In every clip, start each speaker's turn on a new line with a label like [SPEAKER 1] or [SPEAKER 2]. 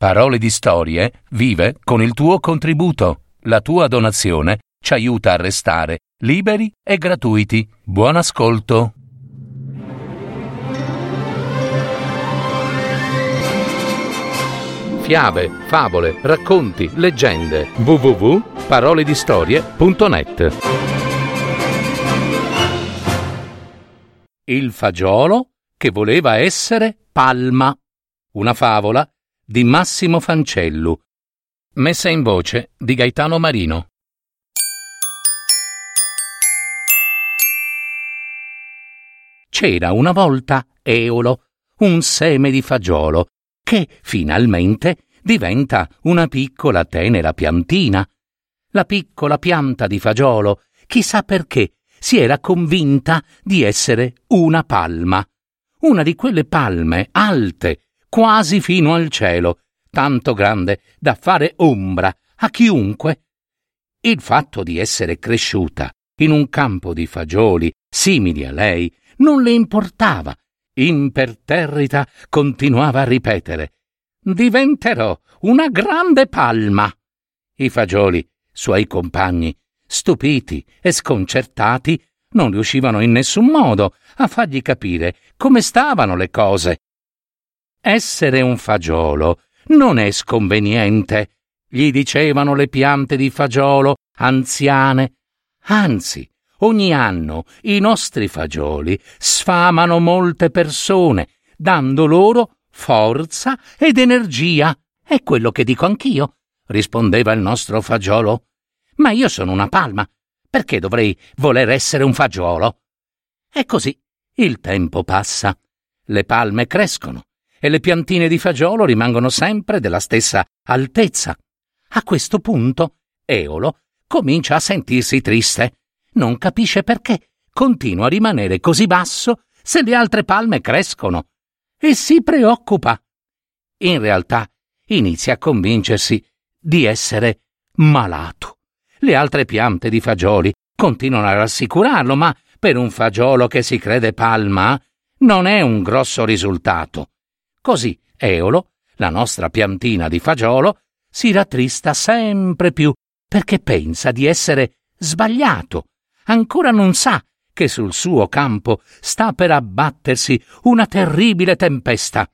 [SPEAKER 1] Parole di Storie vive con il tuo contributo. La tua donazione ci aiuta a restare liberi e gratuiti. Buon ascolto. Fiabe, favole, racconti, leggende. www.paroledistorie.net Il fagiolo che voleva essere palma. Una favola di Massimo Fancellu, messa in voce di Gaetano Marino. C'era una volta Eolo, un seme di fagiolo, che finalmente diventa una piccola tenera piantina. La piccola pianta di fagiolo, chissà perché, si era convinta di essere una palma, una di quelle palme alte, quasi fino al cielo, tanto grande da fare ombra a chiunque. Il fatto di essere cresciuta in un campo di fagioli simili a lei non le importava. Imperterrita continuava a ripetere Diventerò una grande palma. I fagioli, suoi compagni, stupiti e sconcertati, non riuscivano in nessun modo a fargli capire come stavano le cose. Essere un fagiolo non è sconveniente, gli dicevano le piante di fagiolo anziane. Anzi, ogni anno i nostri fagioli sfamano molte persone, dando loro forza ed energia. È quello che dico anch'io, rispondeva il nostro fagiolo. Ma io sono una palma. Perché dovrei voler essere un fagiolo? E così il tempo passa, le palme crescono e le piantine di fagiolo rimangono sempre della stessa altezza. A questo punto Eolo comincia a sentirsi triste. Non capisce perché continua a rimanere così basso se le altre palme crescono e si preoccupa. In realtà inizia a convincersi di essere malato. Le altre piante di fagioli continuano a rassicurarlo, ma per un fagiolo che si crede palma non è un grosso risultato. Così Eolo, la nostra piantina di fagiolo, si rattrista sempre più perché pensa di essere sbagliato. Ancora non sa che sul suo campo sta per abbattersi una terribile tempesta.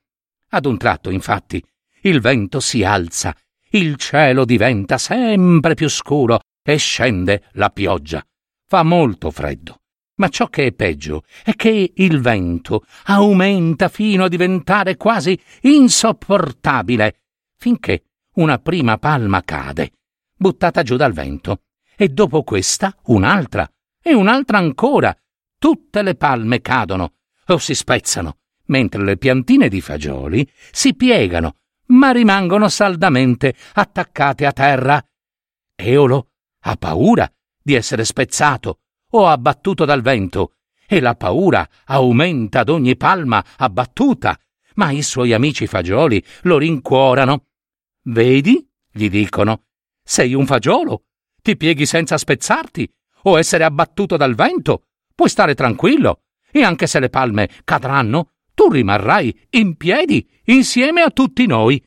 [SPEAKER 1] Ad un tratto, infatti, il vento si alza, il cielo diventa sempre più scuro e scende la pioggia. Fa molto freddo. Ma ciò che è peggio è che il vento aumenta fino a diventare quasi insopportabile, finché una prima palma cade, buttata giù dal vento, e dopo questa un'altra, e un'altra ancora. Tutte le palme cadono o si spezzano, mentre le piantine di fagioli si piegano, ma rimangono saldamente attaccate a terra. Eolo ha paura di essere spezzato o abbattuto dal vento, e la paura aumenta ad ogni palma abbattuta, ma i suoi amici fagioli lo rincuorano. Vedi, gli dicono, sei un fagiolo, ti pieghi senza spezzarti o essere abbattuto dal vento, puoi stare tranquillo, e anche se le palme cadranno, tu rimarrai in piedi insieme a tutti noi.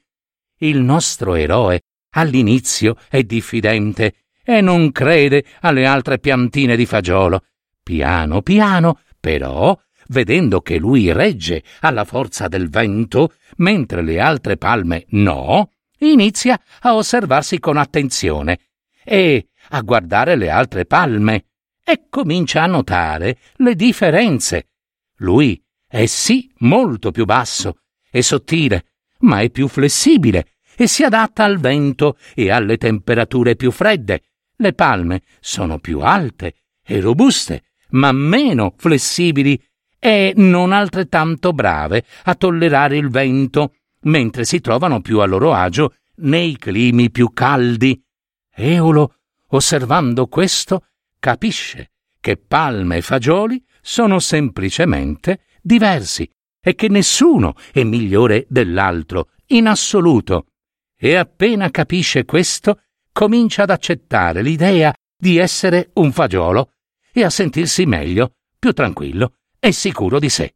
[SPEAKER 1] Il nostro eroe all'inizio è diffidente e non crede alle altre piantine di fagiolo. Piano piano, però, vedendo che lui regge alla forza del vento, mentre le altre palme no, inizia a osservarsi con attenzione e a guardare le altre palme e comincia a notare le differenze. Lui è sì molto più basso e sottile, ma è più flessibile e si adatta al vento e alle temperature più fredde le palme sono più alte e robuste, ma meno flessibili e non altrettanto brave a tollerare il vento, mentre si trovano più a loro agio nei climi più caldi. Eolo, osservando questo, capisce che palme e fagioli sono semplicemente diversi e che nessuno è migliore dell'altro in assoluto. E appena capisce questo, comincia ad accettare l'idea di essere un fagiolo e a sentirsi meglio, più tranquillo e sicuro di sé.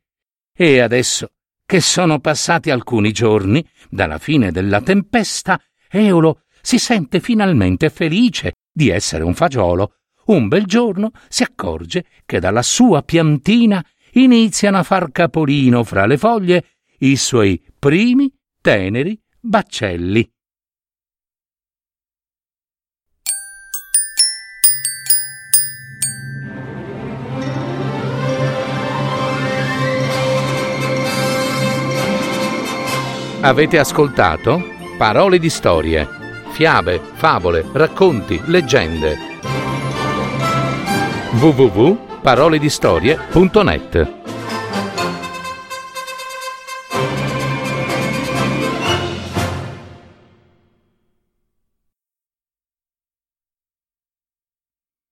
[SPEAKER 1] E adesso che sono passati alcuni giorni, dalla fine della tempesta, Eolo si sente finalmente felice di essere un fagiolo. Un bel giorno si accorge che dalla sua piantina iniziano a far capolino fra le foglie i suoi primi teneri baccelli. Avete ascoltato? Parole di storie, fiabe, favole, racconti, leggende. www.paroledistorie.net